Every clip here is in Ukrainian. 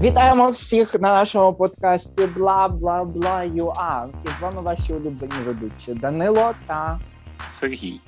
Вітаємо всіх на нашому подкасті бла бла бла юа. І з вами ваші улюблені ведучі Данило та Сергій.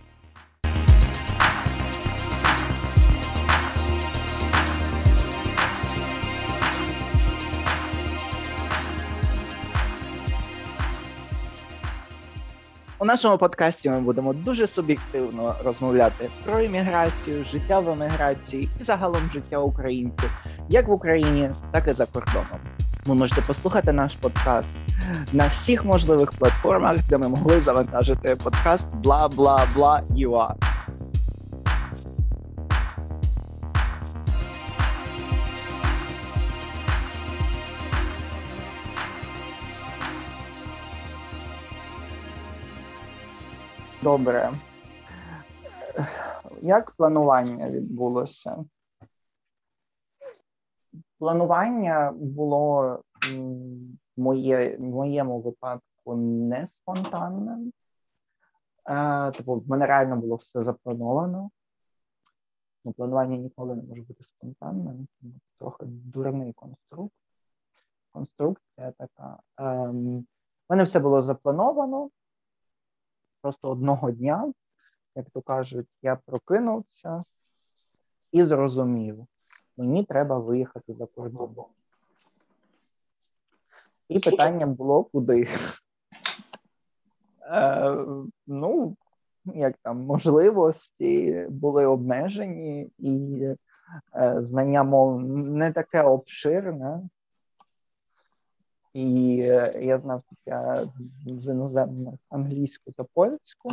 Нашому подкасті ми будемо дуже суб'єктивно розмовляти про імміграцію, життя в еміграції і загалом життя українців, як в Україні, так і за кордоном. Ви можете послухати наш подкаст на всіх можливих платформах, де ми могли завантажити подкаст бла бла бла юа. Добре. Як планування відбулося? Планування було в моє, в моєму випадку не спонтанним. Е, Типу, в мене реально було все заплановано. Ну, Планування ніколи не може бути спонтанним, трохи дурний конструкт. Конструкція така. У мене все було заплановано просто одного дня, як то кажуть, я прокинувся і зрозумів, мені треба виїхати за кордон. І питання було куди. Е, Ну, як там можливості були обмежені, і е, знання мов не таке обширне. І е, я знав тільки з іноземних англійську та польську.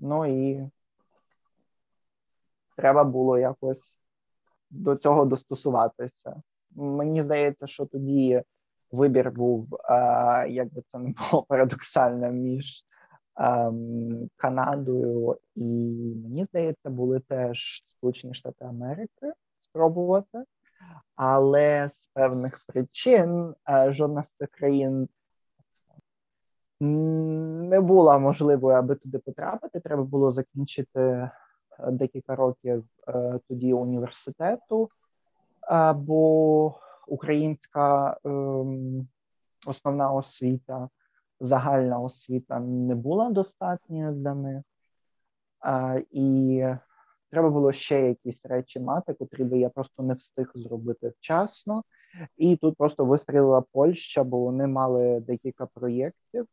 Ну і треба було якось до цього достосуватися. Мені здається, що тоді вибір був, е, як би це не було парадоксально, між е, Канадою і мені здається, були теж Сполучені Штати Америки спробувати але з певних причин е, жодна з цих країн не була можливою, аби туди потрапити. Треба було закінчити е, декілька років е, тоді університету, бо українська ем, основна освіта, загальна освіта не була достатньою для них. І Треба було ще якісь речі мати, котрі би я просто не встиг зробити вчасно. І тут просто вистрілила Польща, бо вони мали декілька проєктів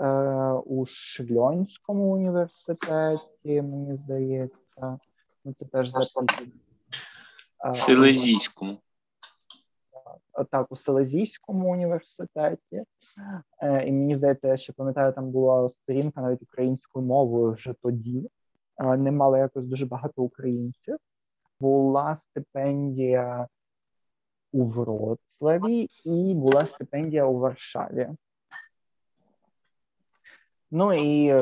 е, у Шльонському університеті, мені здається. Ну, Це теж за Селезійському. Так, у Селезійському університеті. Е, і мені здається, я ще пам'ятаю, там була сторінка навіть українською мовою вже тоді не мали якось дуже багато українців. Була стипендія у Вроцлаві і була стипендія у Варшаві. Ну і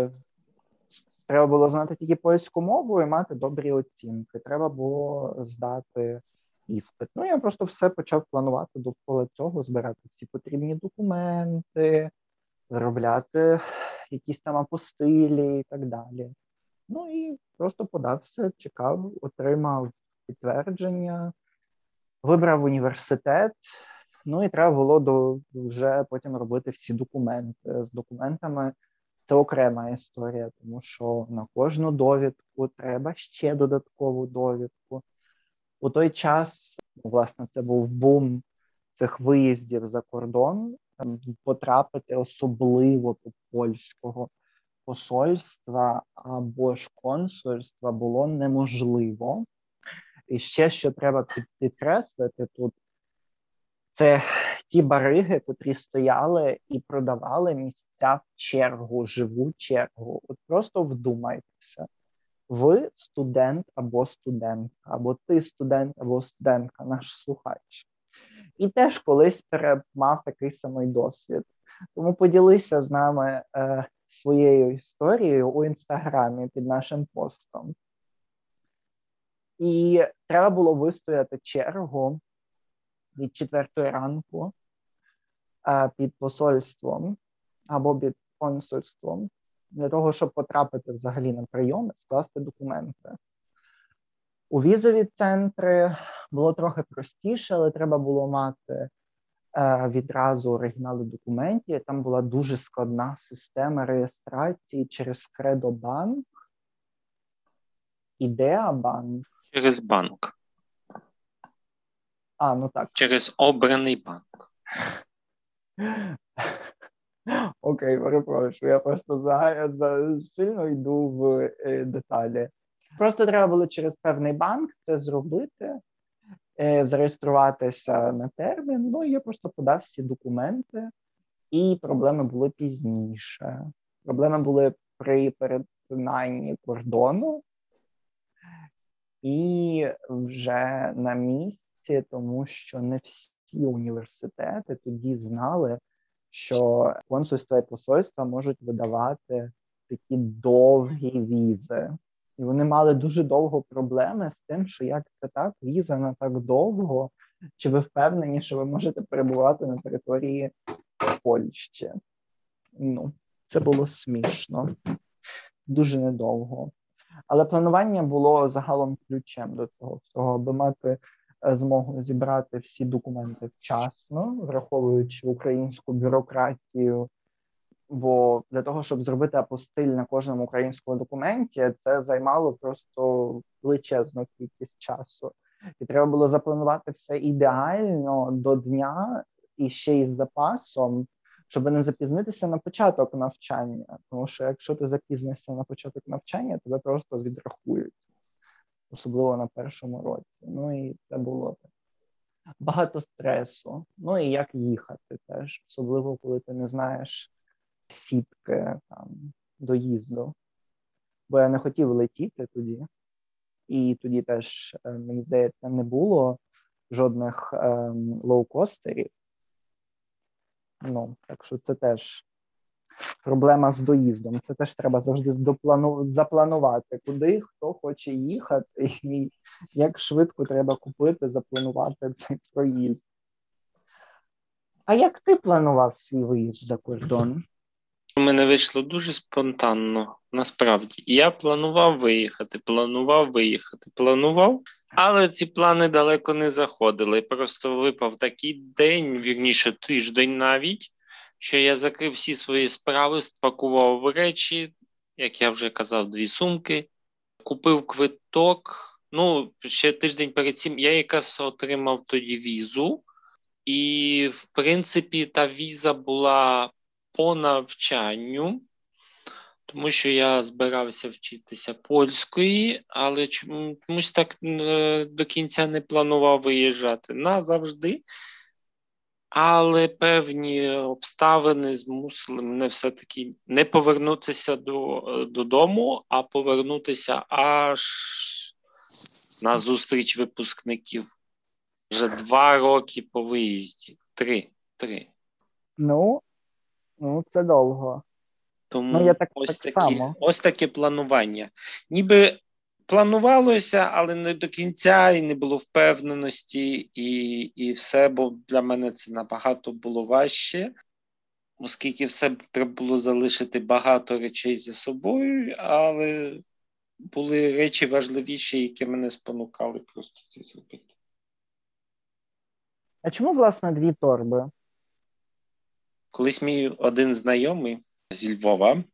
треба було знати тільки польську мову і мати добрі оцінки. Треба було здати іспит. Ну, я просто все почав планувати довкола цього, збирати всі потрібні документи, заробляти якісь там апостилі і так далі. Ну і просто подався, чекав, отримав підтвердження, вибрав університет. Ну і треба було до вже потім робити всі документи. З документами це окрема історія, тому що на кожну довідку треба ще додаткову довідку. У той час, власне, це був бум цих виїздів за кордон, потрапити особливо до польського посольства або ж консульства було неможливо. І ще що треба підкреслити тут, це ті бариги, котрі стояли і продавали місця в чергу, живу чергу. От просто вдумайтеся. Ви студент або студентка, або ти студент або студентка, наш слухач. І теж колись мав такий самий досвід. Тому поділися з нами, е, своєю історією у інстаграмі під нашим постом. І треба було вистояти чергу від четвертої ранку під посольством або під консульством для того, щоб потрапити взагалі на прийом і скласти документи. У візові центри було трохи простіше, але треба було мати відразу оригінали документів. Там була дуже складна система реєстрації через Кредобанк, Ідеабанк. Через банк. А, ну так. Через обраний банк. Окей, перепрошую. Я просто за, за сильно йду в е, деталі. Просто треба було через певний банк це зробити, е, зареєструватися на термін. Ну я просто подав всі документи, і проблеми були пізніше. Проблеми були при перетинанні кордону, і вже на місці, тому що не всі університети тоді знали, що консульства і посольства можуть видавати такі довгі візи. І вони мали дуже довго проблеми з тим, що як це так, віза на так довго, чи ви впевнені, що ви можете перебувати на території Польщі? Ну, це було смішно, дуже недовго. Але планування було загалом ключем до цього всього, аби мати е, змогу зібрати всі документи вчасно, враховуючи українську бюрократію. Бо для того, щоб зробити апостиль на кожному українському документі, це займало просто величезну кількість часу, і треба було запланувати все ідеально до дня і ще із запасом, щоб не запізнитися на початок навчання. Тому що якщо ти запізнишся на початок навчання, тебе просто відрахують, особливо на першому році. Ну і це було так. Багато стресу. Ну і як їхати теж, особливо коли ти не знаєш сітки там доїзду. Бо я не хотів летіти тоді, і тоді теж, е, мені здається, не було жодних ем, лоукостерів. Ну, так що це теж проблема з доїздом. Це теж треба завжди доплану... запланувати, куди хто хоче їхати, і як швидко треба купити, запланувати цей проїзд. А як ти планував свій виїзд за кордон? У мене вийшло дуже спонтанно, насправді. Я планував виїхати, планував виїхати, планував, але ці плани далеко не заходили. Просто випав такий день, вірніше тиждень навіть, що я закрив всі свої справи, спакував речі, як я вже казав, дві сумки, купив квиток. Ну, ще тиждень перед цим я якраз отримав тоді візу, і, в принципі, та віза була по навчанню, тому що я збирався вчитися польської, але чомусь так е, до кінця не планував виїжджати назавжди. Але певні обставини змусили мене все-таки не повернутися до, додому, а повернутися аж на зустріч випускників. Вже два роки по виїзді. Три. Три. Ну, Ну, це довго. Тому ну, я так, ось так такі, само. ось таке планування. Ніби планувалося, але не до кінця, і не було впевненості, і і все, бо для мене це набагато було важче, оскільки все треба було залишити багато речей за собою, але були речі важливіші, які мене спонукали просто це зробити. А чому, власне, дві торби? Колись мій один знайомий зі Львова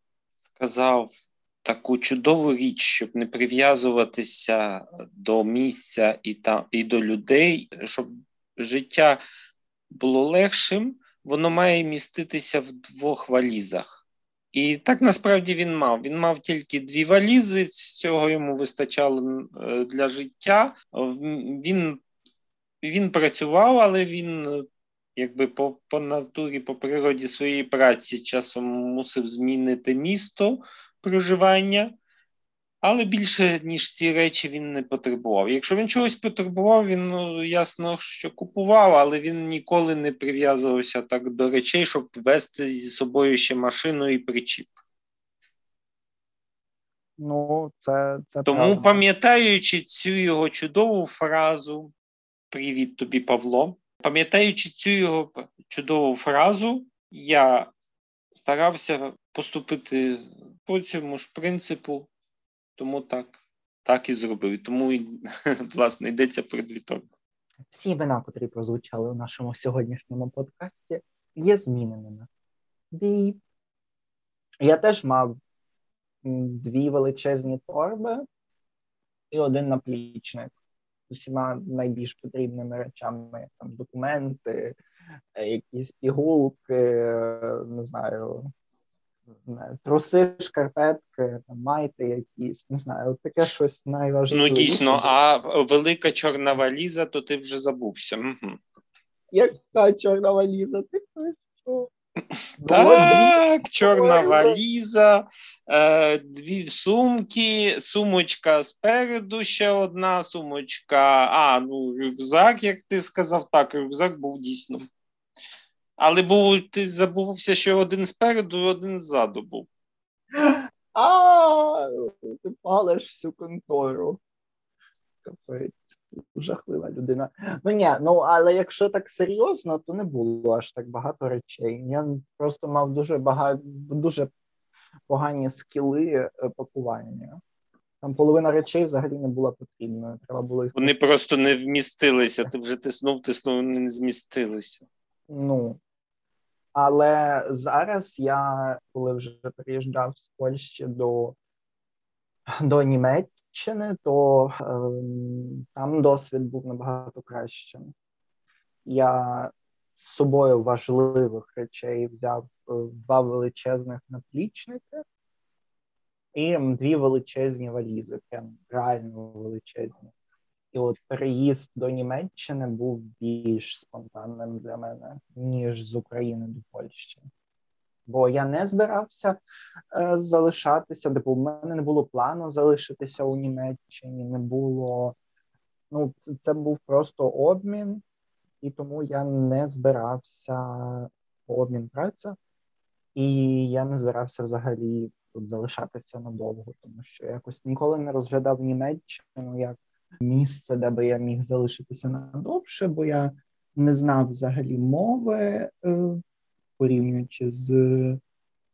сказав таку чудову річ, щоб не прив'язуватися до місця і та, і до людей, щоб життя було легшим, воно має міститися в двох валізах. І так насправді він мав. Він мав тільки дві валізи, цього йому вистачало е, для життя. Він він працював, але він якби по по натурі, по природі своєї праці часом мусив змінити місто проживання, але більше, ніж ці речі, він не потребував. Якщо він чогось потребував, він ну, ясно, що купував, але він ніколи не прив'язувався так до речей, щоб вести зі собою ще машину і причіп. Ну, це, це Тому, правда. пам'ятаючи цю його чудову фразу, привіт тобі, Павло. Пам'ятаючи цю його чудову фразу, я старався поступити по цьому ж принципу, тому так так і зробив. Тому, власне, йдеться про дві торби. всі імена, котрі прозвучали у нашому сьогоднішньому подкасті, є зміненими. І я теж мав дві величезні торби і один наплічник з усіма найбільш потрібними речами, там документи, е, якісь пігулки, не знаю, труси, шкарпетки, там, майти якісь, не знаю, таке щось найважливіше. Ну, дійсно, а велика чорна валіза, то ти вже забувся. Угу. Яка чорна валіза? Ти що? Так, чорна валіза, дві сумки, сумочка спереду ще одна сумочка. А, ну, рюкзак, як ти сказав, так, рюкзак був дійсно. Але був, ти забувся, що один спереду, один ззаду був. А, ти палиш всю контору. Капець, жахлива людина. Ну ні, ну але якщо так серйозно, то не було аж так багато речей. Я просто мав дуже багато дуже погані скіли е, пакування. Там половина речей взагалі не була потрібною. Треба було їх. Вони просто не вмістилися. Ти вже тиснув, тиснув, вони не змістилися. Ну але зараз я, коли вже приїжджав з Польщі до до Німеччини, то е, там досвід був набагато кращим. Я з собою важливих речей взяв е, два величезних наплічники і дві величезні валізи, прям реально величезні. І от переїзд до Німеччини був більш спонтанним для мене, ніж з України до Польщі. Бо я не збирався е, залишатися, бо в мене не було плану залишитися у Німеччині, не було. Ну, це, це був просто обмін, і тому я не збирався обмін праця, і я не збирався взагалі тут залишатися надовго, тому що якось ніколи не розглядав Німеччину як місце, де би я міг залишитися надовше, бо я не знав взагалі мови, е, порівнюючи з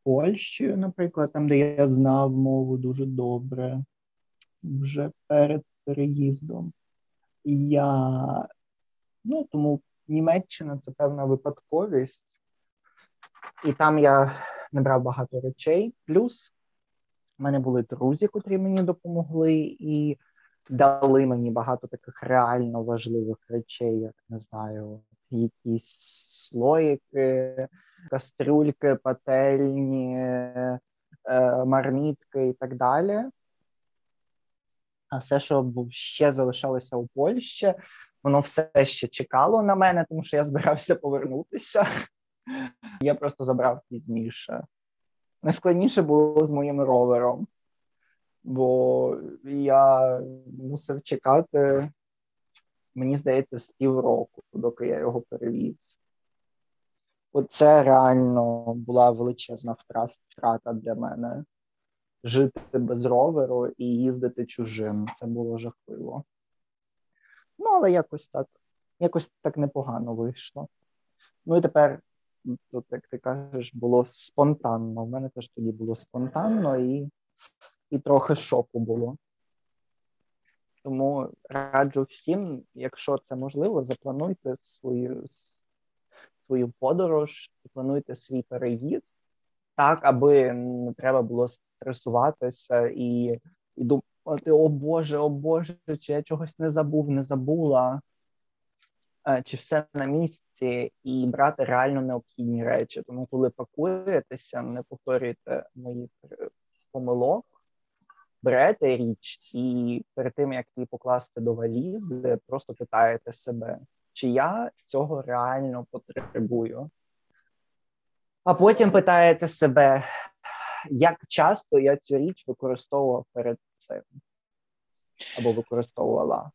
Польщею, наприклад, там, де я знав мову дуже добре вже перед переїздом. Я ну тому Німеччина це певна випадковість, і там я не брав багато речей. Плюс в мене були друзі, котрі мені допомогли, і дали мені багато таких реально важливих речей, як не знаю, якісь слоїки, кастрюльки, пательні, е, мармітки і так далі. А все, що ще залишалося у Польщі, воно все ще чекало на мене, тому що я збирався повернутися. Я просто забрав пізніше. Найскладніше було з моїм ровером бо я мусив чекати, мені здається, з півроку, доки я його перевіз. Оце реально була величезна втрата для мене. Жити без роверу і їздити чужим. Це було жахливо. Ну, але якось так, якось так непогано вийшло. Ну і тепер, тут, як ти кажеш, було спонтанно. У мене теж тоді було спонтанно і і трохи шоку було. Тому раджу всім, якщо це можливо, заплануйте свою свою подорож, плануйте свій переїзд так, аби не треба було стресуватися і і думати, о Боже, о Боже, чи я чогось не забув, не забула, е, чи все на місці, і брати реально необхідні речі. Тому, коли пакуєтеся, не повторюйте моїх помилок берете річ, і перед тим як її покласти до валізи, просто питаєте себе, чи я цього реально потребую. А потім питаєте себе, як часто я цю річ використовував перед цим або використовувала.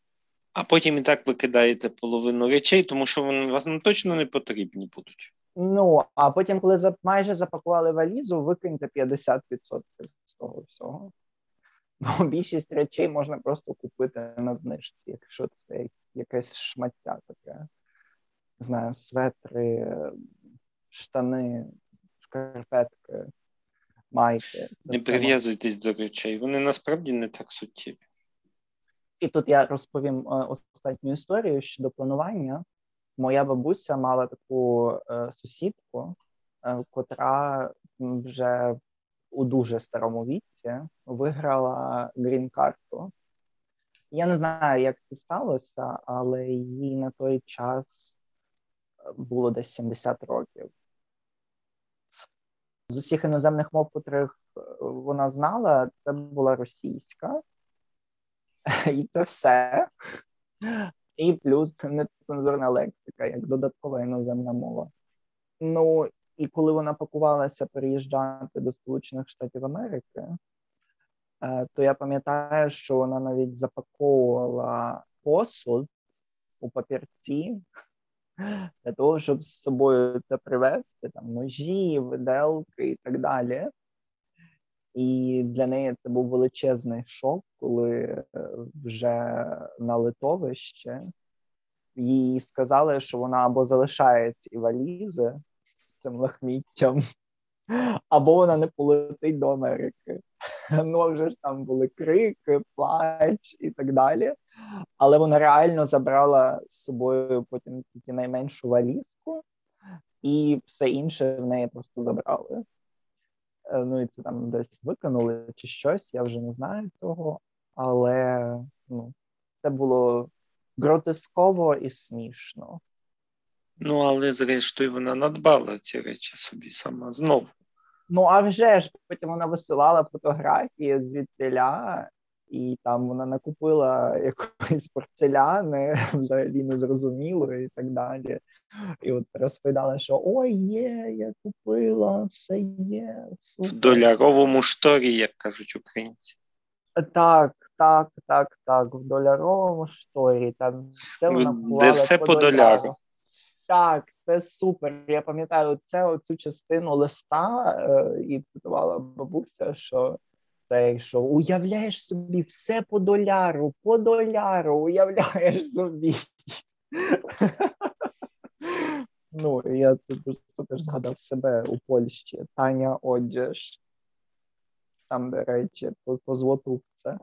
А потім і так викидаєте половину речей, тому що вони вас ну, точно не потрібні будуть. Ну, а потім, коли майже запакували валізу, викиньте 50% з того всього. Бо більшість речей можна просто купити на знижці, якщо це якесь шмаття таке. Не знаю, светри, штани, шкарпетки, майки. Не прив'язуйтесь до речей, вони насправді не так суттєві. І тут я розповім останню історію щодо планування. Моя бабуся мала таку сусідку, котра вже у дуже старому віці виграла грін-карту. Я не знаю, як це сталося, але їй на той час було десь 70 років. З усіх іноземних мов, котрих е, вона знала, це була російська, і це все. І плюс нецензурна лексика, як додаткова іноземна мова. Ну, і коли вона пакувалася переїжджати до Сполучених Штатів Америки, е, то я пам'ятаю, що вона навіть запаковувала посуд у папірці для того, щоб з собою це привезти, там ножі, виделки і так далі. І для неї це був величезний шок, коли е, вже на литовище їй сказали, що вона або залишає ці валізи з цим лахміттям, або вона не полетить до Америки. Ну вже ж там були крики, плач і так далі. Але вона реально забрала з собою потім тільки найменшу валізку, і все інше в неї просто забрали. Е, ну і це там десь викинули чи щось, я вже не знаю цього, але ну, це було гротесково і смішно. Ну, але зрештою вона надбала ці речі собі сама знову. Ну, а вже ж потім вона висилала фотографії звідтиля, і там вона накупила якоїсь порцеляни, взагалі незрозуміло і так далі. І от розповідала, що ой, є, я купила, все є. Супер. В доляровому шторі, як кажуть українці. Так, так, так, так. В доляровому шторі. Там все вона Де все по доляру. Так, це супер. Я пам'ятаю це оцю частину листа е, і цитувала бабуся, що це що уявляєш собі все по доляру, по доляру, уявляєш собі. Ну, я просто теж згадав себе у Польщі. Таня Одяж. Там, до речі, по, по злоту це.